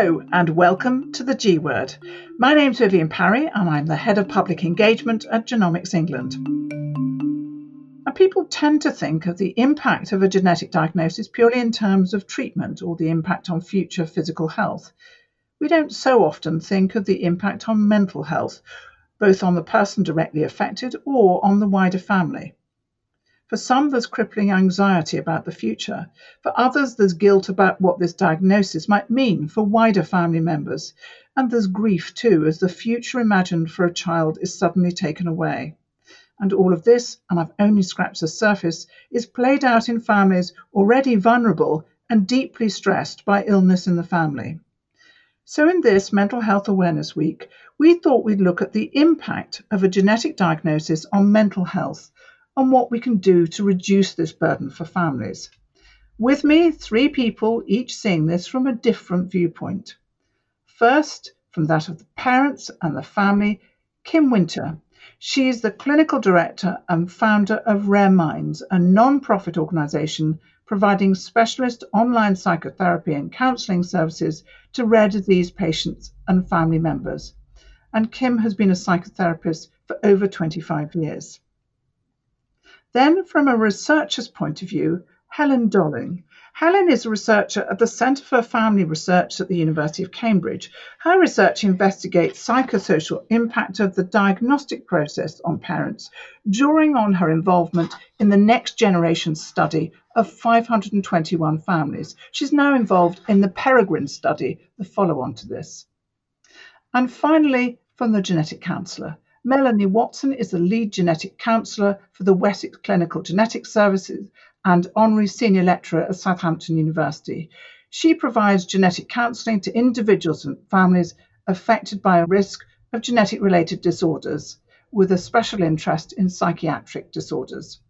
Hello and welcome to the G Word. My name's Vivienne Parry and I'm the Head of Public Engagement at Genomics England. Now, people tend to think of the impact of a genetic diagnosis purely in terms of treatment or the impact on future physical health. We don't so often think of the impact on mental health, both on the person directly affected or on the wider family. For some, there's crippling anxiety about the future. For others, there's guilt about what this diagnosis might mean for wider family members. And there's grief too, as the future imagined for a child is suddenly taken away. And all of this, and I've only scratched the surface, is played out in families already vulnerable and deeply stressed by illness in the family. So, in this Mental Health Awareness Week, we thought we'd look at the impact of a genetic diagnosis on mental health and what we can do to reduce this burden for families. With me, three people, each seeing this from a different viewpoint. First, from that of the parents and the family, Kym Winter. She is the clinical director and founder of Rare Minds, a non profit organisation providing specialist online psychotherapy and counselling services to rare disease patients and family members. And Kym has been a psychotherapist for over 25 years. Then, from a researcher's point of view, Helen Dolling. Helen is a researcher at the Centre for Family Research at the University of Cambridge. Her research investigates psychosocial impact of the diagnostic process on parents, drawing on her involvement in the next generation study of 521 families. She's now involved in the Peregrine study, the follow on to this. And finally, from the genetic counsellor. Melanie Watson is the lead genetic counsellor for the Wessex Clinical Genetics Services and honorary senior lecturer at Southampton University. She provides genetic counselling to individuals and families affected by a risk of genetic related disorders, with a special interest in psychiatric disorders.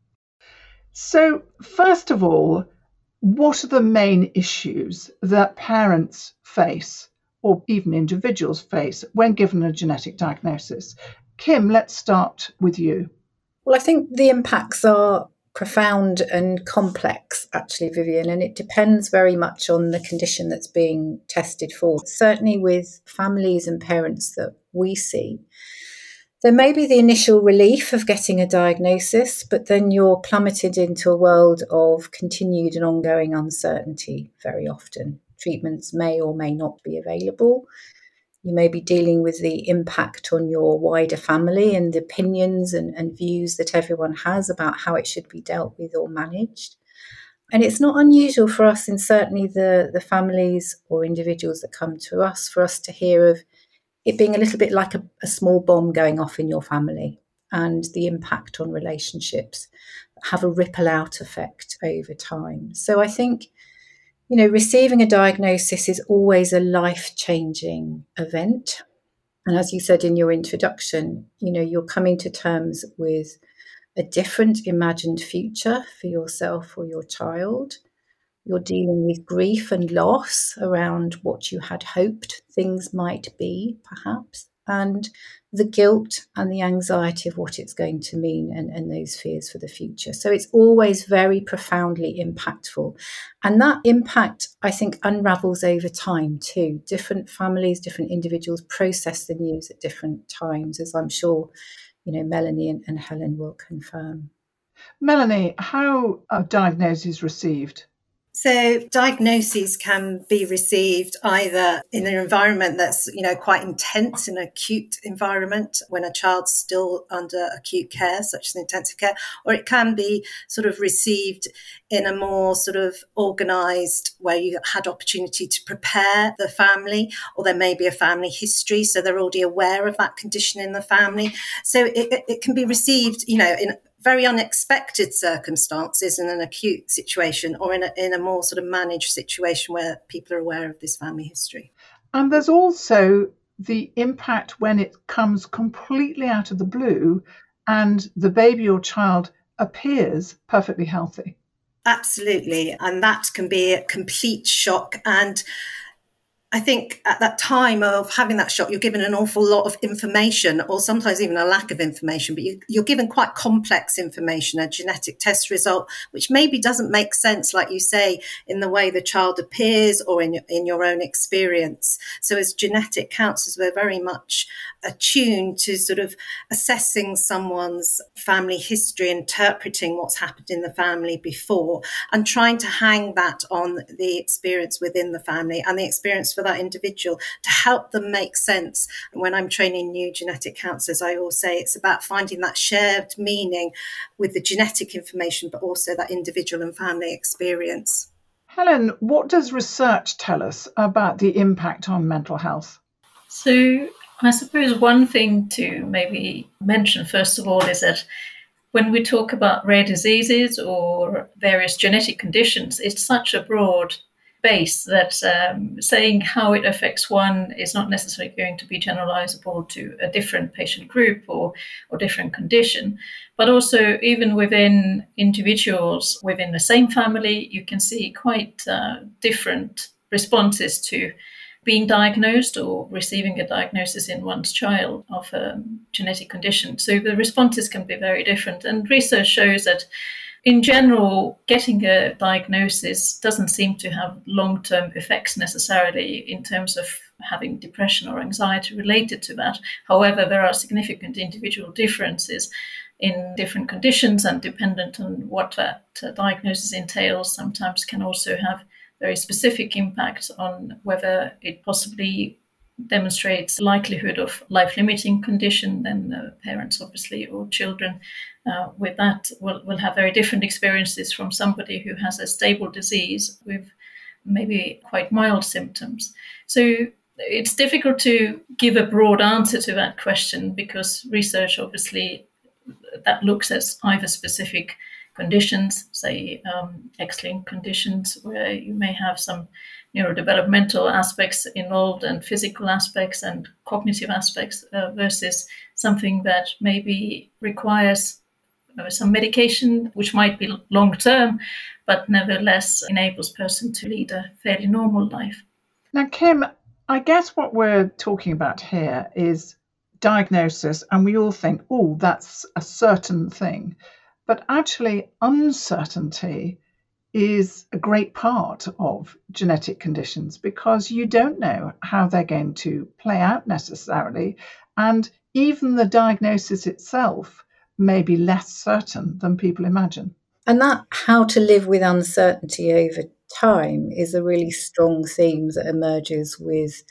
So, first of all, what are the main issues that parents face, or even individuals face, when given a genetic diagnosis? Kym, let's start with you. Well, I think the impacts are profound and complex, actually, Vivienne, and it depends very much on the condition that's being tested for. Certainly, with families and parents that we see, there may be the initial relief of getting a diagnosis, but then you're plummeted into a world of continued and ongoing uncertainty very often. Treatments may or may not be available. You may be dealing with the impact on your wider family and the opinions and, and views that everyone has about how it should be dealt with or managed. And it's not unusual for us, and certainly the, the families or individuals that come to us, for us to hear of it being a little bit like a, a small bomb going off in your family and the impact on relationships have a ripple out effect over time. So I think you know, receiving a diagnosis is always a life changing event. And as you said in your introduction, you know, you're coming to terms with a different imagined future for yourself or your child. You're dealing with grief and loss around what you had hoped things might be, perhaps, and the guilt and the anxiety of what it's going to mean and, and those fears for the future. So it's always very profoundly impactful. And that impact, I think, unravels over time too. Different families, different individuals process the news at different times, as I'm sure, you know, Melanie and, and Helen will confirm. Melanie, how are diagnoses received? So diagnoses can be received either in an environment that's, you know, quite intense, in an acute environment when a child's still under acute care, such as intensive care, or it can be sort of received in a more sort of organized where you had opportunity to prepare the family, or there may be a family history, so they're already aware of that condition in the family. So it, it can be received, you know, in very unexpected circumstances in an acute situation or in a, in a more sort of managed situation where people are aware of this family history. And there's also the impact when it comes completely out of the blue and the baby or child appears perfectly healthy. Absolutely. And that can be a complete shock. And I think at that time of having that shot, you're given an awful lot of information, or sometimes even a lack of information, but you, are given quite complex information, a genetic test result, which maybe doesn't make sense, like you say, in the way the child appears or in, in your own experience. So, as genetic counselors, we're very much attuned to sort of assessing someone's family history, interpreting what's happened in the family before, and trying to hang that on the experience within the family and the experience for that individual to help them make sense. And when I'm training new genetic counselors, I always say it's about finding that shared meaning with the genetic information, but also that individual and family experience. Helen, what does research tell us about the impact on mental health? So, I suppose one thing to maybe mention, first of all, is that when we talk about rare diseases or various genetic conditions, it's such a broad base that um, saying how it affects one is not necessarily going to be generalizable to a different patient group or, or different condition. But also, even within individuals within the same family, you can see quite uh, different responses to being diagnosed or receiving a diagnosis in one's child of a genetic condition. So the responses can be very different. And research shows that in general, getting a diagnosis doesn't seem to have long term effects necessarily in terms of having depression or anxiety related to that. However, there are significant individual differences in different conditions and dependent on what that uh, diagnosis entails, sometimes can also have very specific impact on whether it possibly demonstrates likelihood of life-limiting condition, then the parents, obviously, or children uh, with that will, will have very different experiences from somebody who has a stable disease with maybe quite mild symptoms. So it's difficult to give a broad answer to that question because research obviously that looks at either specific conditions, say um, X-linked conditions, where you may have some neurodevelopmental aspects involved and physical aspects and cognitive aspects uh, versus something that maybe requires uh, some medication, which might be long term, but nevertheless enables person to lead a fairly normal life. Now, Kym, I guess what we're talking about here is diagnosis, and we all think, oh, that's a certain thing. But actually, uncertainty is a great part of genetic conditions because you don't know how they're going to play out necessarily. And even the diagnosis itself may be less certain than people imagine. And that how to live with uncertainty over time is a really strong theme that emerges with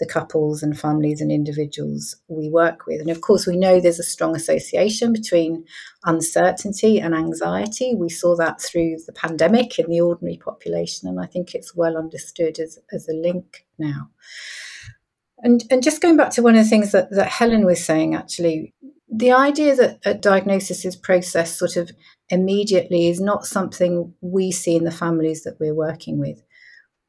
the couples and families and individuals we work with. And of course, we know there's a strong association between uncertainty and anxiety. We saw that through the pandemic in the ordinary population, and I think it's well understood as, as a link now. And, and just going back to one of the things that, that Helen was saying, actually, the idea that a diagnosis is processed sort of immediately is not something we see in the families that we're working with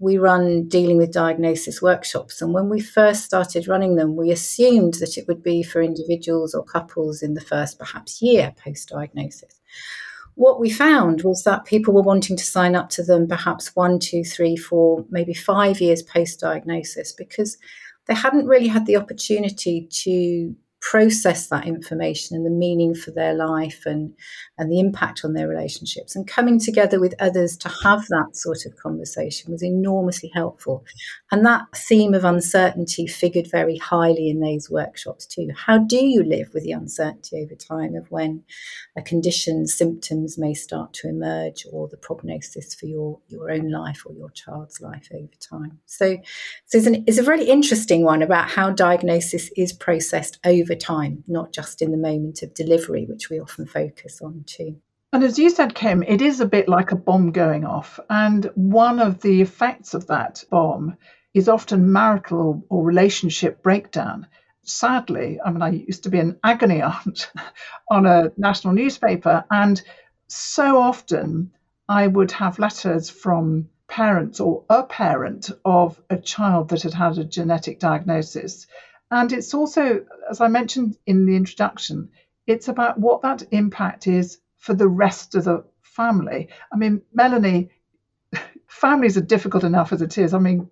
we run dealing with diagnosis workshops. And when we first started running them, we assumed that it would be for individuals or couples in the first perhaps year post diagnosis. What we found was that people were wanting to sign up to them perhaps one, two, three, four, maybe five years post diagnosis because they hadn't really had the opportunity to process that information and the meaning for their life and and the impact on their relationships. And coming together with others to have that sort of conversation was enormously helpful. And that theme of uncertainty figured very highly in those workshops too. How do you live with the uncertainty over time of when a condition symptoms may start to emerge or the prognosis for your your own life or your child's life over time? So so it's, an, it's a really interesting one about how diagnosis is processed over over time, not just in the moment of delivery, which we often focus on too. And as you said, Kym, it is a bit like a bomb going off. And one of the effects of that bomb is often marital or relationship breakdown. Sadly, I mean, I used to be an agony aunt on a national newspaper, and so often I would have letters from parents or a parent of a child that had had a genetic diagnosis and it's also, as I mentioned in the introduction, it's about what that impact is for the rest of the family. I mean, Melanie, families are difficult enough as it is. I mean,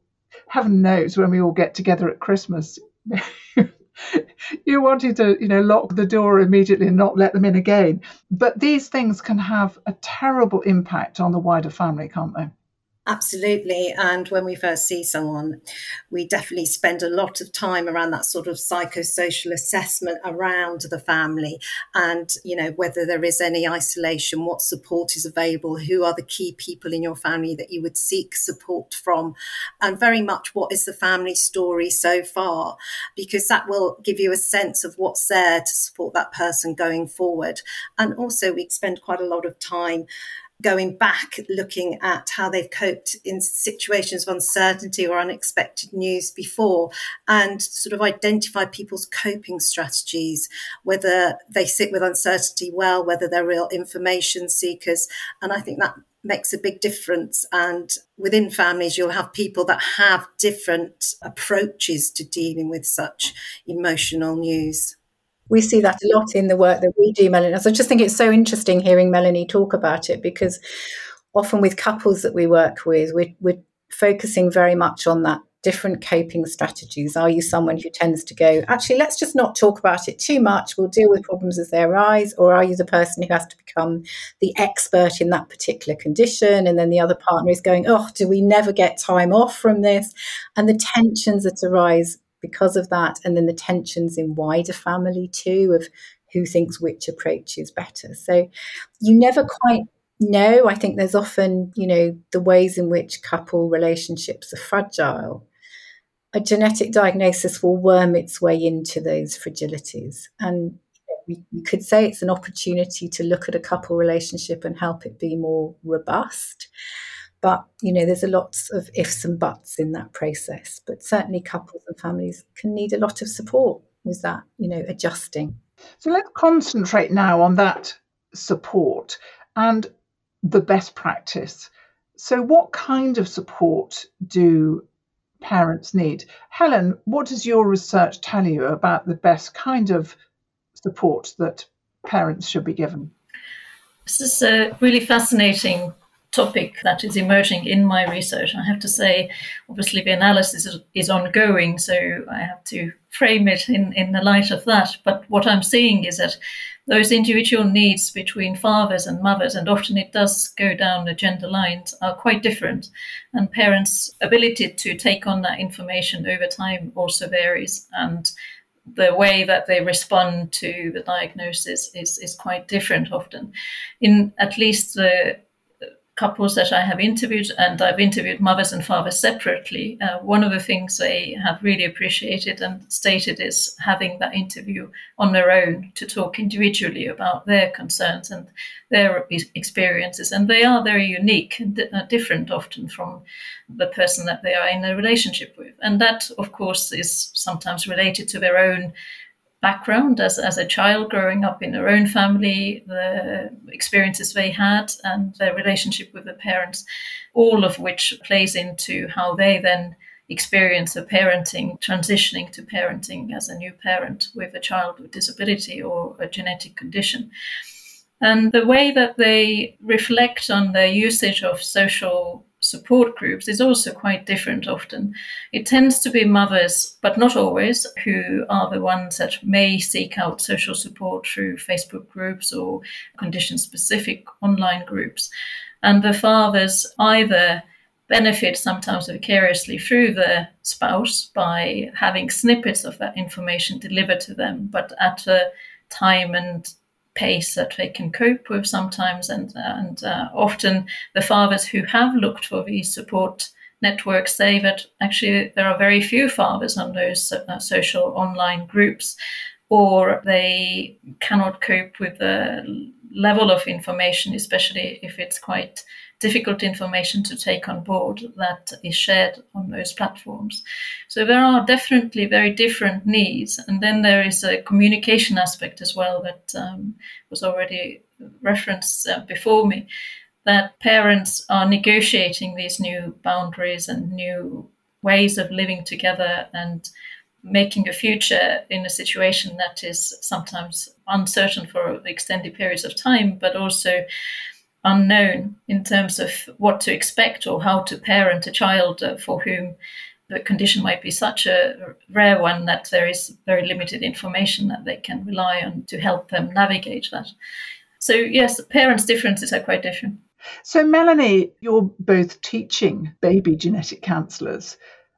heaven knows when we all get together at Christmas. you wanted to, you know, lock the door immediately and not let them in again. But these things can have a terrible impact on the wider family, can't they? Absolutely. And when we first see someone, we definitely spend a lot of time around that sort of psychosocial assessment around the family and, you know, whether there is any isolation, what support is available, who are the key people in your family that you would seek support from, and very much what is the family story so far, because that will give you a sense of what's there to support that person going forward. And also, we spend quite a lot of time going back, looking at how they've coped in situations of uncertainty or unexpected news before, and sort of identify people's coping strategies, whether they sit with uncertainty well, whether they're real information seekers. And I think that makes a big difference. And within families, you'll have people that have different approaches to dealing with such emotional news we see that a lot in the work that we do, Melanie. So I just think it's so interesting hearing Melanie talk about it because often with couples that we work with, we're, we're focusing very much on that different coping strategies. Are you someone who tends to go, actually, let's just not talk about it too much, we'll deal with problems as they arise? Or are you the person who has to become the expert in that particular condition? And then the other partner is going, oh, do we never get time off from this? And the tensions that arise because of that. And then the tensions in wider family too of who thinks which approach is better. So you never quite know. I think there's often, you know, the ways in which couple relationships are fragile. A genetic diagnosis will worm its way into those fragilities. And we, could say it's an opportunity to look at a couple relationship and help it be more robust. But, you know, there's a lot of ifs and buts in that process. But certainly couples and families can need a lot of support with that, you know, adjusting. So let's concentrate now on that support and the best practice. So, what kind of support do parents need? Helen, what does your research tell you about the best kind of support that parents should be given? This is a really fascinating topic that is emerging in my research. I have to say, obviously, the analysis is, ongoing, so I have to frame it in, in the light of that. But what I'm seeing is that those individual needs between fathers and mothers, and often it does go down the gender lines, are quite different. And parents' ability to take on that information over time also varies. And the way that they respond to the diagnosis is, is quite different often. In at least the couples that I have interviewed, and I've interviewed mothers and fathers separately, uh, one of the things they have really appreciated and stated is having that interview on their own to talk individually about their concerns and their experiences. And they are very unique and uh, different often from the person that they are in a relationship with. And that, of course, is sometimes related to their own background as, as a child growing up in their own family, the experiences they had, and their relationship with the parents, all of which plays into how they then experience of parenting, transitioning to parenting as a new parent with a child with disability or a genetic condition. And the way that they reflect on their usage of social support groups is also quite different often. It tends to be mothers, but not always, who are the ones that may seek out social support through Facebook groups or condition specific online groups. And the fathers either benefit sometimes vicariously through the spouse by having snippets of that information delivered to them, but at a time and pace that they can cope with sometimes. And, and uh, often the fathers who have looked for these support networks say that actually there are very few fathers on those uh, social online groups, or they cannot cope with the level of information, especially if it's quite difficult information to take on board that is shared on those platforms. So there are definitely very different needs. And then there is a communication aspect as well that um, was already referenced uh, before me that parents are negotiating these new boundaries and new ways of living together and making a future in a situation that is sometimes uncertain for extended periods of time, but also unknown in terms of what to expect or how to parent a child uh, for whom the condition might be such a rare one that there is very limited information that they can rely on to help them navigate that. So, yes, parents' differences are quite different. So, Melanie, you're both teaching baby genetic counsellors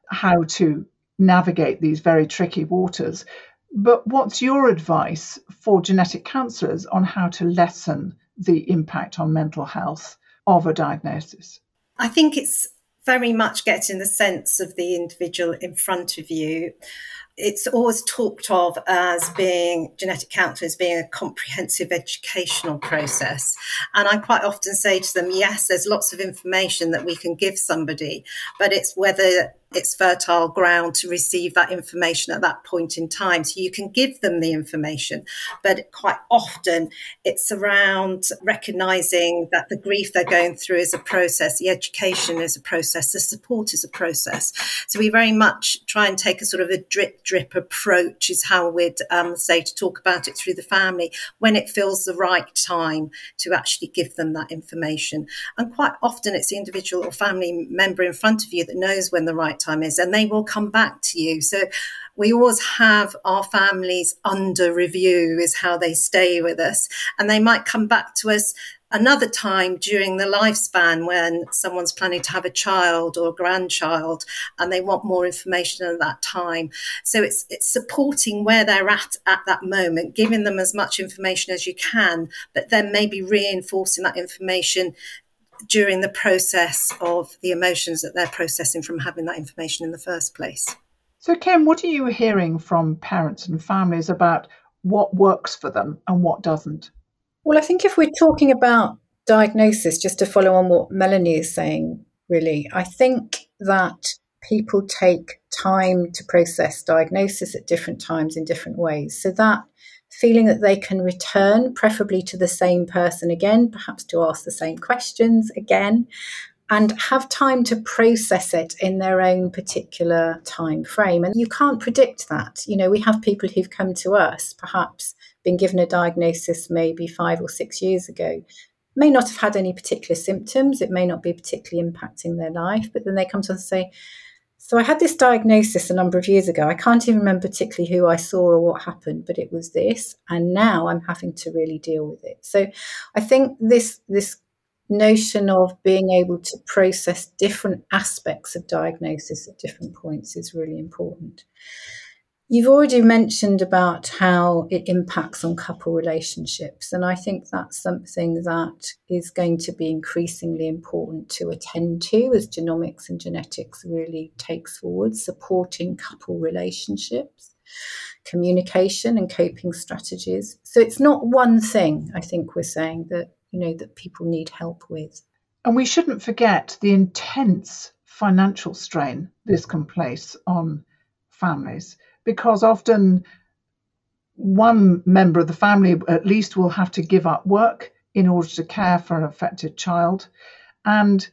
how to navigate these very tricky waters. But what's your advice for genetic counsellors on how to lessen the impact on mental health of a diagnosis? I think it's very much getting the sense of the individual in front of you. It's always talked of as being genetic counselling as being a comprehensive educational process. And I quite often say to them, yes, there's lots of information that we can give somebody, but it's whether it's fertile ground to receive that information at that point in time. So you can give them the information, but quite often it's around recognizing that the grief they're going through is a process, the education is a process, the support is a process. So we very much try and take a sort of a drip drip approach, is how we'd um, say to talk about it through the family when it feels the right time to actually give them that information. And quite often it's the individual or family member in front of you that knows when the right time is, and they will come back to you. So we always have our families under review, is how they stay with us. And they might come back to us another time during the lifespan when someone's planning to have a child or a grandchild and they want more information at that time. So it's it's supporting where they're at at that moment, giving them as much information as you can, but then maybe reinforcing that information during the process of the emotions that they're processing from having that information in the first place. So, Kym, what are you hearing from parents and families about what works for them and what doesn't? Well, I think if we're talking about diagnosis, just to follow on what Melanie is saying, really, I think that people take time to process diagnosis at different times in different ways. So that feeling that they can return, preferably to the same person again, perhaps to ask the same questions again, and have time to process it in their own particular time frame. And you can't predict that. You know, we have people who've come to us, perhaps been given a diagnosis maybe five or six years ago, may not have had any particular symptoms, it may not be particularly impacting their life, but then they come to us and say, so I had this diagnosis a number of years ago. I can't even remember particularly who I saw or what happened, but it was this, and now I'm having to really deal with it. So I think this this notion of being able to process different aspects of diagnosis at different points is really important. You've already mentioned about how it impacts on couple relationships, and I think that's something that is going to be increasingly important to attend to as genomics and genetics really takes forward, supporting couple relationships, communication and coping strategies. So it's not one thing, I think we're saying that, you know, that people need help with. And we shouldn't forget the intense financial strain this can place on families because often one member of the family at least will have to give up work in order to care for an affected child. And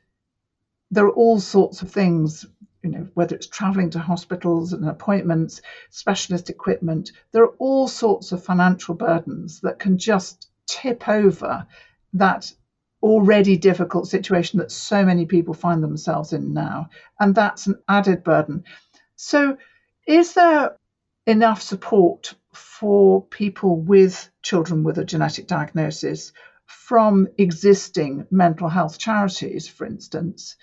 there are all sorts of things, you know, whether it's traveling to hospitals and appointments, specialist equipment, there are all sorts of financial burdens that can just tip over that already difficult situation that so many people find themselves in now. And that's an added burden. So, is there enough support for people with children with a genetic diagnosis from existing mental health charities, for instance?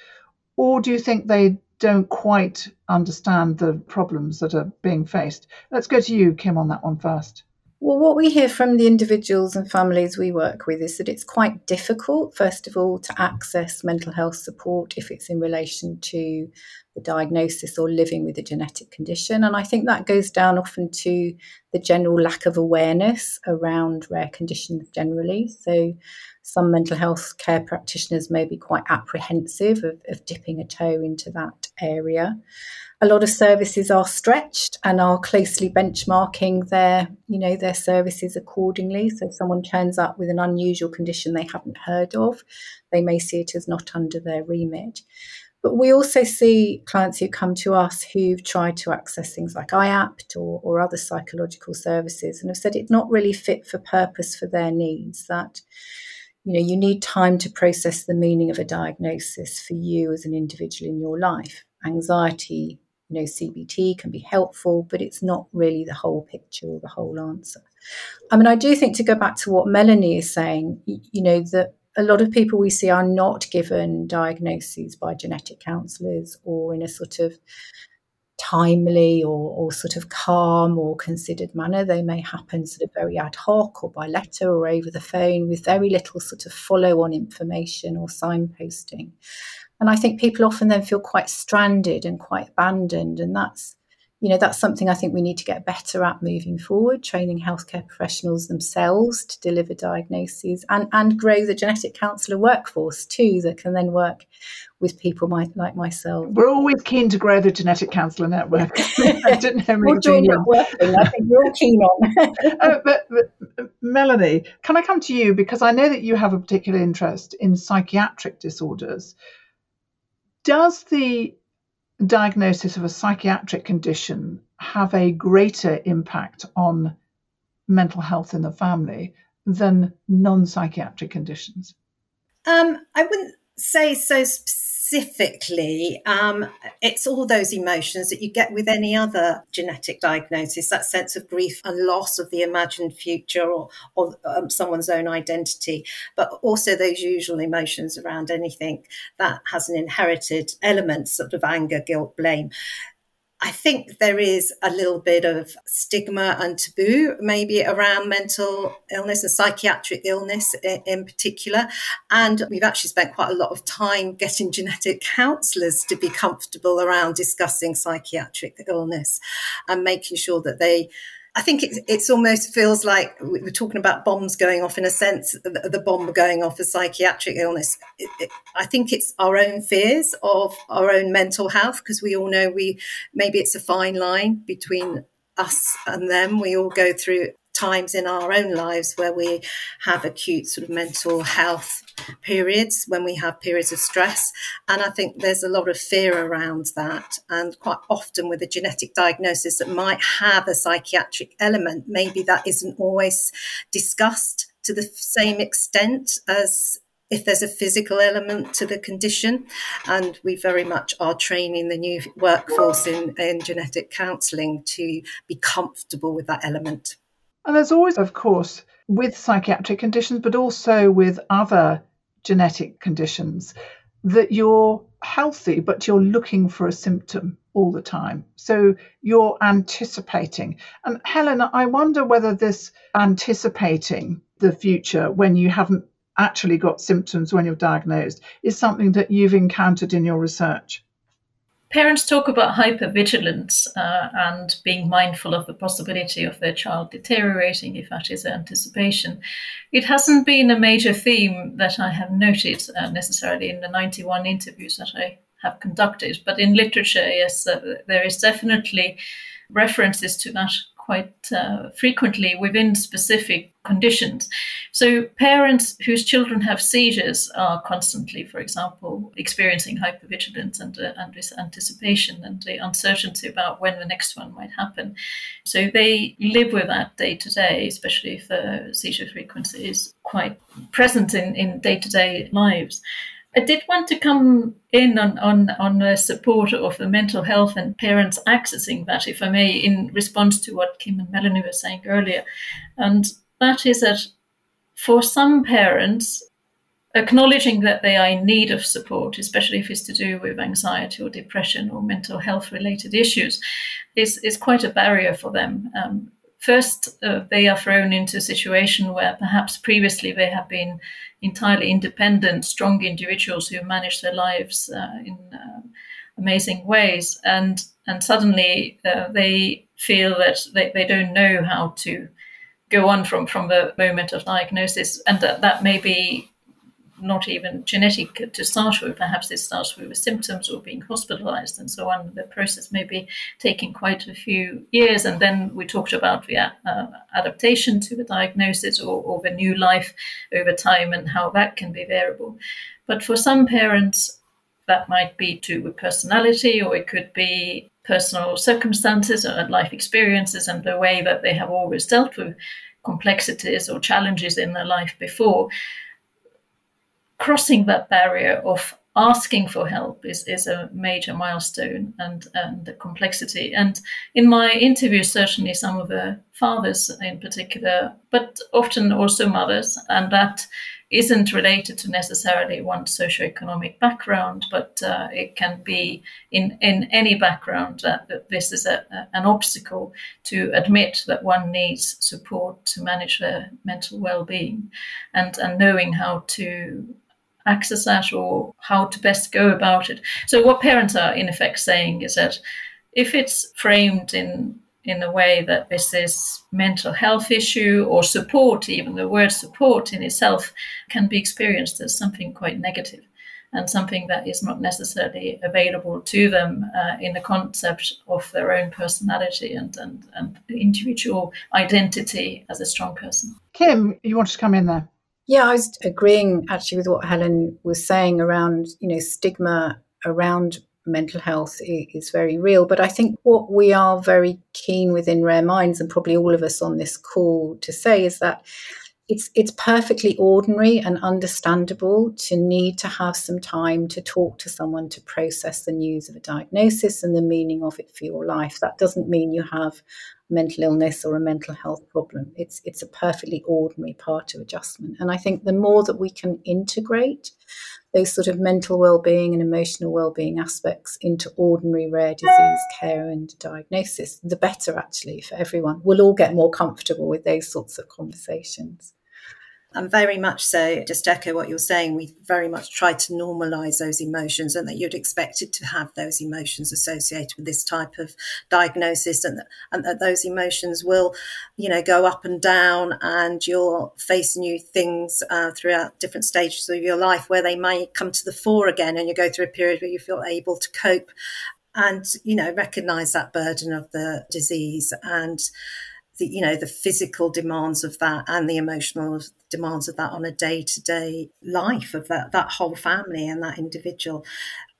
Or do you think they don't quite understand the problems that are being faced? Let's go to you, Kym, on that one first. Well, what we hear from the individuals and families we work with is that it's quite difficult, first of all, to access mental health support if it's in relation to the diagnosis or living with a genetic condition. And I think that goes down often to the general lack of awareness around rare conditions generally. So, some mental health care practitioners may be quite apprehensive of, of dipping a toe into that area a lot of services are stretched and are closely benchmarking their, you know, their services accordingly. So if someone turns up with an unusual condition they haven't heard of, they may see it as not under their remit. But we also see clients who come to us who've tried to access things like IAPT or, or other psychological services and have said it's not really fit for purpose for their needs, that you know you need time to process the meaning of a diagnosis for you as an individual in your life anxiety you know, CBT can be helpful, but it's not really the whole picture or the whole answer. I mean, I do think to go back to what Melanie is saying, you know, that a lot of people we see are not given diagnoses by genetic counsellors or in a sort of timely or, or sort of calm or considered manner. They may happen sort of very ad hoc or by letter or over the phone with very little sort of follow on information or signposting. And I think people often then feel quite stranded and quite abandoned. And that's you know that's something I think we need to get better at moving forward, training healthcare professionals themselves to deliver diagnoses and and grow the genetic counsellor workforce too that can then work with people my, like myself. We're always keen to grow the genetic counsellor network. I didn't know we'll join working. I think we're all keen on. uh, but, but Melanie, can I come to you because I know that you have a particular interest in psychiatric disorders. Does the diagnosis of a psychiatric condition have a greater impact on mental health in the family than non psychiatric conditions? Um, I wouldn't say so specifically. Um, it's all those emotions that you get with any other genetic diagnosis that sense of grief and loss of the imagined future or, or um, someone's own identity, but also those usual emotions around anything that has an inherited element, sort of anger, guilt, blame. I think there is a little bit of stigma and taboo, maybe around mental illness and psychiatric illness in, particular. And we've actually spent quite a lot of time getting genetic counsellors to be comfortable around discussing psychiatric illness and making sure that they I think it it's almost feels like we're talking about bombs going off in a sense, the, the bomb going off a psychiatric illness. It, it, I think it's our own fears of our own mental health because we all know we maybe it's a fine line between us and them. We all go through times in our own lives where we have acute sort of mental health periods, when we have periods of stress. And I think there's a lot of fear around that. And quite often with a genetic diagnosis that might have a psychiatric element, maybe that isn't always discussed to the same extent as if there's a physical element to the condition. And we very much are training the new workforce in, in genetic counselling to be comfortable with that element. And there's always, of course, with psychiatric conditions, but also with other genetic conditions, that you're healthy, but you're looking for a symptom all the time. So you're anticipating. And Helen, I wonder whether this anticipating the future when you haven't actually got symptoms when you're diagnosed is something that you've encountered in your research parents talk about hypervigilance uh, and being mindful of the possibility of their child deteriorating if that is anticipation. It hasn't been a major theme that I have noted uh, necessarily in the 91 interviews that I have conducted, but in literature, yes, uh, there is definitely references to that quite uh, frequently within specific conditions. So, parents whose children have seizures are constantly, for example, experiencing hypervigilance and, uh, and this anticipation and the uncertainty about when the next one might happen. So, they live with that day to day, especially if the seizure frequency is quite present in day to day lives. I did want to come in on, on, on the support of the mental health and parents accessing that, if I may, in response to what Kym and Melanie were saying earlier. And that is that for some parents, acknowledging that they are in need of support, especially if it's to do with anxiety or depression or mental health related issues, is, is quite a barrier for them. Um, first, uh, they are thrown into a situation where perhaps previously they have been entirely independent, strong individuals who manage their lives uh, in uh, amazing ways, and and suddenly uh, they feel that they, they don't know how to go on from from the moment of diagnosis, and that that may be not even genetic to start with. Perhaps it starts with symptoms or being hospitalized and so on. The process may be taking quite a few years. And then we talked about the uh, adaptation to the diagnosis or, or the new life over time and how that can be variable. But for some parents, that might be to with personality or it could be personal circumstances and life experiences and the way that they have always dealt with complexities or challenges in their life before crossing that barrier of asking for help is, is a major milestone and, and the complexity. And in my interviews, certainly some of the fathers in particular, but often also mothers, and that isn't related to necessarily one socioeconomic background, but uh, it can be in, in any background that, that this is a, a, an obstacle to admit that one needs support to manage their mental well-being and, and knowing how to access that or how to best go about it. So what parents are in effect saying is that if it's framed in in a way that this is mental health issue or support, even the word support in itself can be experienced as something quite negative and something that is not necessarily available to them uh, in the concept of their own personality and, and, and individual identity as a strong person. Kym, you want to come in there? Yeah, I was agreeing actually with what Helen was saying around, you know, stigma around mental health is very real. But I think what we are very keen within Rare Minds, and probably all of us on this call to say, is that it's it's perfectly ordinary and understandable to need to have some time to talk to someone to process the news of a diagnosis and the meaning of it for your life. That doesn't mean you have mental illness or a mental health problem. It's it's a perfectly ordinary part of adjustment. And I think the more that we can integrate those sort of mental well-being and emotional well-being aspects into ordinary rare disease care and diagnosis, the better actually for everyone. We'll all get more comfortable with those sorts of conversations. And very much so, just echo what you're saying, we very much try to normalize those emotions and that you'd expect it to have those emotions associated with this type of diagnosis and, and that those emotions will, you know, go up and down and you'll face new things uh, throughout different stages of your life where they may come to the fore again and you go through a period where you feel able to cope and, you know, recognize that burden of the disease. And the you know the physical demands of that and the emotional demands of that on a day-to-day life of that that whole family and that individual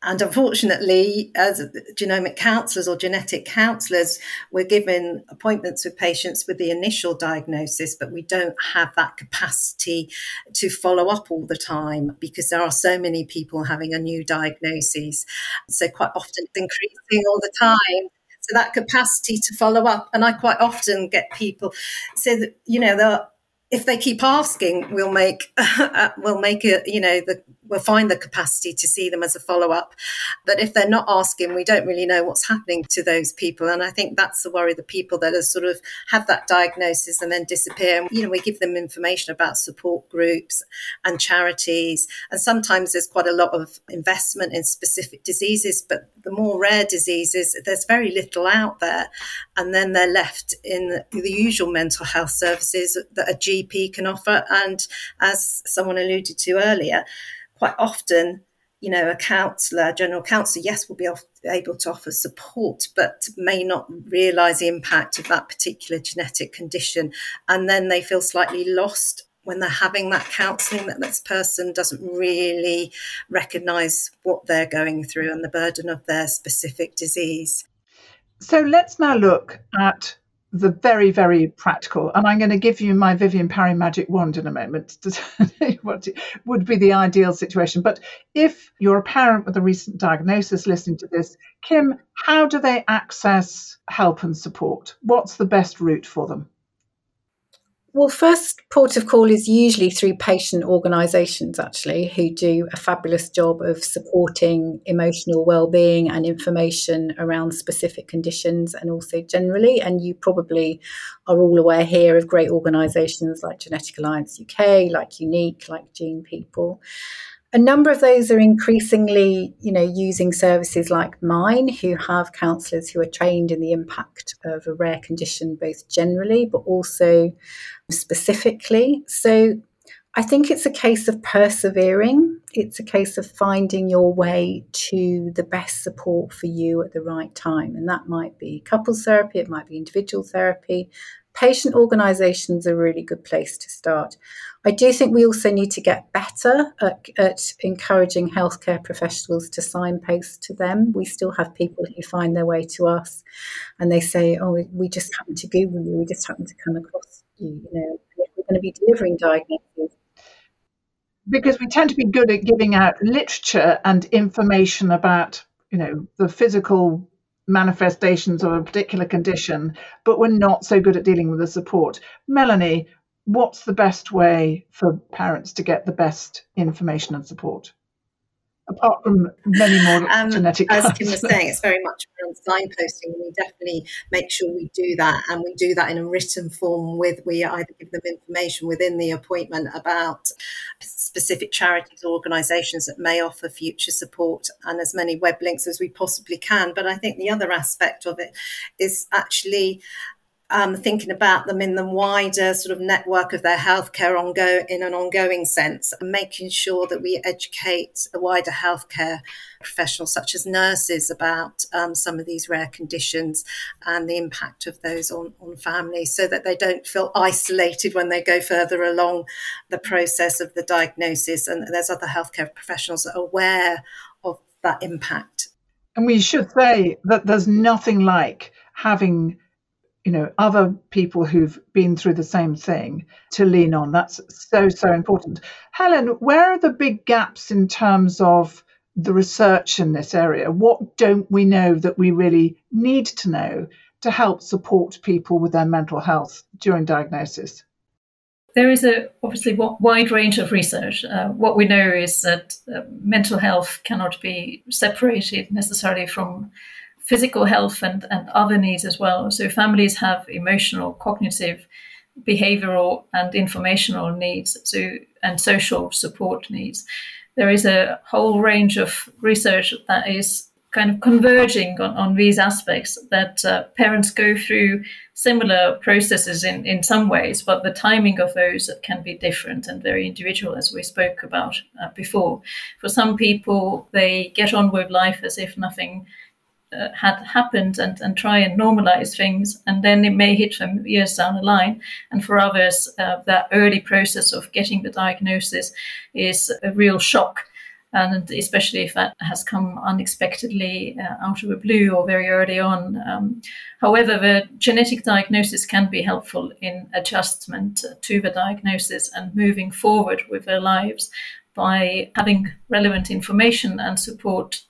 and unfortunately, as genomic counsellors or genetic counsellors, we're given appointments with patients with the initial diagnosis, but we don't have that capacity to follow up all the time because there are so many people having a new diagnosis. So, quite often it's increasing all the time. So that capacity to follow up, and I quite often get people say that you know if they keep asking, we'll make uh, we'll make it you know the we'll find the capacity to see them as a follow up. But if they're not asking, we don't really know what's happening to those people. And I think that's the worry the people that are sort of have that diagnosis and then disappear. You know, we give them information about support groups and charities. And sometimes there's quite a lot of investment in specific diseases, but the more rare diseases, there's very little out there. And then they're left in the usual mental health services that a GP can offer. And as someone alluded to earlier, quite often, you know, a counsellor, general counsellor, yes, will be able to offer support, but may not realise the impact of that particular genetic condition. And then they feel slightly lost when they're having that counselling that this person doesn't really recognise what they're going through and the burden of their specific disease. So let's now look at the very, very practical. And I'm going to give you my Vivienne Parry magic wand in a moment what would be the ideal situation. But if you're a parent with a recent diagnosis listening to this, Kym, how do they access help and support? What's the best route for them? Well, first port of call is usually through patient organisations, actually, who do a fabulous job of supporting emotional well-being and information around specific conditions, and also generally. And you probably are all aware here of great organisations like Genetic Alliance UK, like Unique, like Gene People a number of those are increasingly, you know, using services like mine, who have counsellors who are trained in the impact of a rare condition, both generally but also specifically. So I think it's a case of persevering. It's a case of finding your way to the best support for you at the right time. And that might be couples therapy, it might be individual therapy. Patient organisations are a really good place to start. I do think we also need to get better at, at, encouraging healthcare professionals to signpost to them. We still have people who find their way to us and they say, Oh, we just happened to Google you, we just happened to come across you. You know, we're going to be delivering diagnoses, because we tend to be good at giving out literature and information about, you know, the physical manifestations of a particular condition, but we're not so good at dealing with the support. Melanie, what's the best way for parents to get the best information and support? apart from many more um, genetic as Kym was saying it's very much around signposting and we definitely make sure we do that and we do that in a written form with we either give them information within the appointment about specific charities or organizations that may offer future support and as many web links as we possibly can. But i think the other aspect of it is actually um, thinking about them in the wider sort of network of their healthcare ongo in an ongoing sense, and making sure that we educate the wider healthcare professionals, such as nurses, about um, some of these rare conditions and the impact of those on, on families, so that they don't feel isolated when they go further along the process of the diagnosis. And there's other healthcare professionals that are aware of that impact. And we should say that there's nothing like having you know other people who've been through the same thing to lean on. That's so so important. Helen where are the big gaps in terms of the research in this area? What don't we know that we really need to know to help support people with their mental health during diagnosis? There is a obviously wide range of research. Uh, what we know is that uh, mental health cannot be separated necessarily from physical health and, and other needs as well. So families have emotional, cognitive, behavioral, and informational needs, so and social support needs. There is a whole range of research that is kind of converging on, on these aspects that uh, parents go through similar processes in, in some ways, but the timing of those can be different and very individual, as we spoke about uh, before. For some people, they get on with life as if nothing uh, had happened and, and try and normalize things. And then it may hit them years down the line. And for others, uh, that early process of getting the diagnosis is a real shock. And especially if that has come unexpectedly uh, out of the blue or very early on. Um, however, the genetic diagnosis can be helpful in adjustment to the diagnosis and moving forward with their lives by having relevant information and support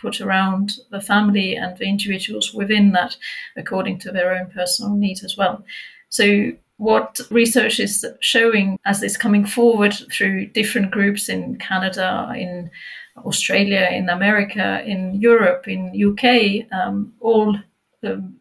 put around the family and the individuals within that according to their own personal needs as well. So what research is showing as it's coming forward through different groups in Canada, in Australia, in America, in Europe, in UK, um, all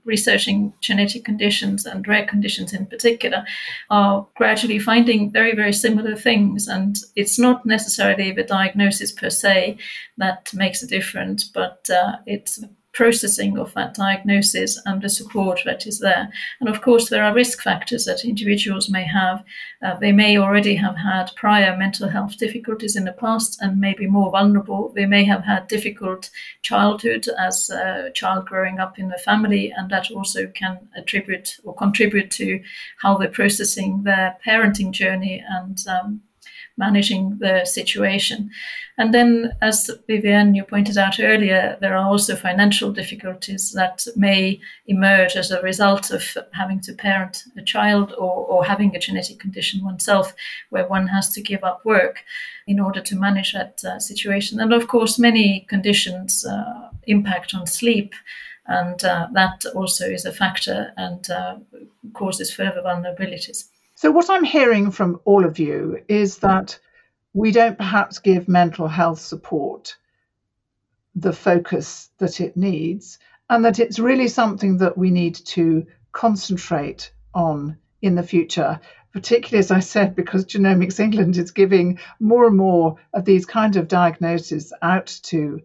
researching genetic conditions and rare conditions in particular are gradually finding very, very similar things. And it's not necessarily the diagnosis per se that makes a difference, but uh, it's processing of that diagnosis and the support that is there. And of course, there are risk factors that individuals may have. Uh, they may already have had prior mental health difficulties in the past and may be more vulnerable. They may have had difficult childhood as a child growing up in the family, and that also can attribute or contribute to how they're processing their parenting journey and um, managing the situation. And then, as Vivienne, you pointed out earlier, there are also financial difficulties that may emerge as a result of having to parent a child or, or having a genetic condition oneself, where one has to give up work in order to manage that uh, situation. And of course, many conditions uh, impact on sleep and uh, that also is a factor and uh, causes further vulnerabilities. So, what I'm hearing from all of you is that we don't perhaps give mental health support the focus that it needs, and that it's really something that we need to concentrate on in the future, particularly as I said, because Genomics England is giving more and more of these kind of diagnoses out to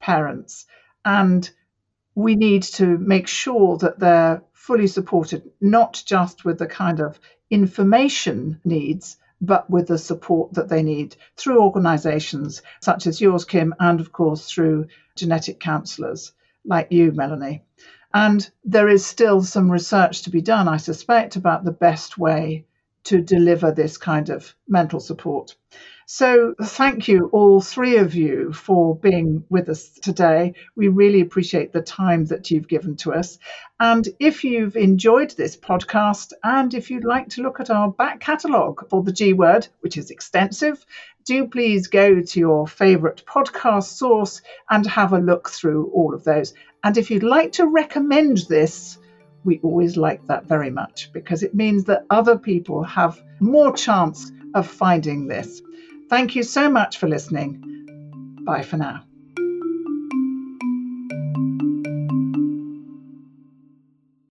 parents. And we need to make sure that they're fully supported, not just with the kind of information needs, but with the support that they need through organisations such as yours, Kym, and of course through genetic counsellors like you, Melanie. And there is still some research to be done, I suspect, about the best way to deliver this kind of mental support. So, thank you, all three of you, for being with us today. We really appreciate the time that you've given to us. And if you've enjoyed this podcast and if you'd like to look at our back catalogue for the G word, which is extensive, do please go to your favourite podcast source and have a look through all of those. And if you'd like to recommend this, we always like that very much because it means that other people have more chance of finding this. Thank you so much for listening. Bye for now.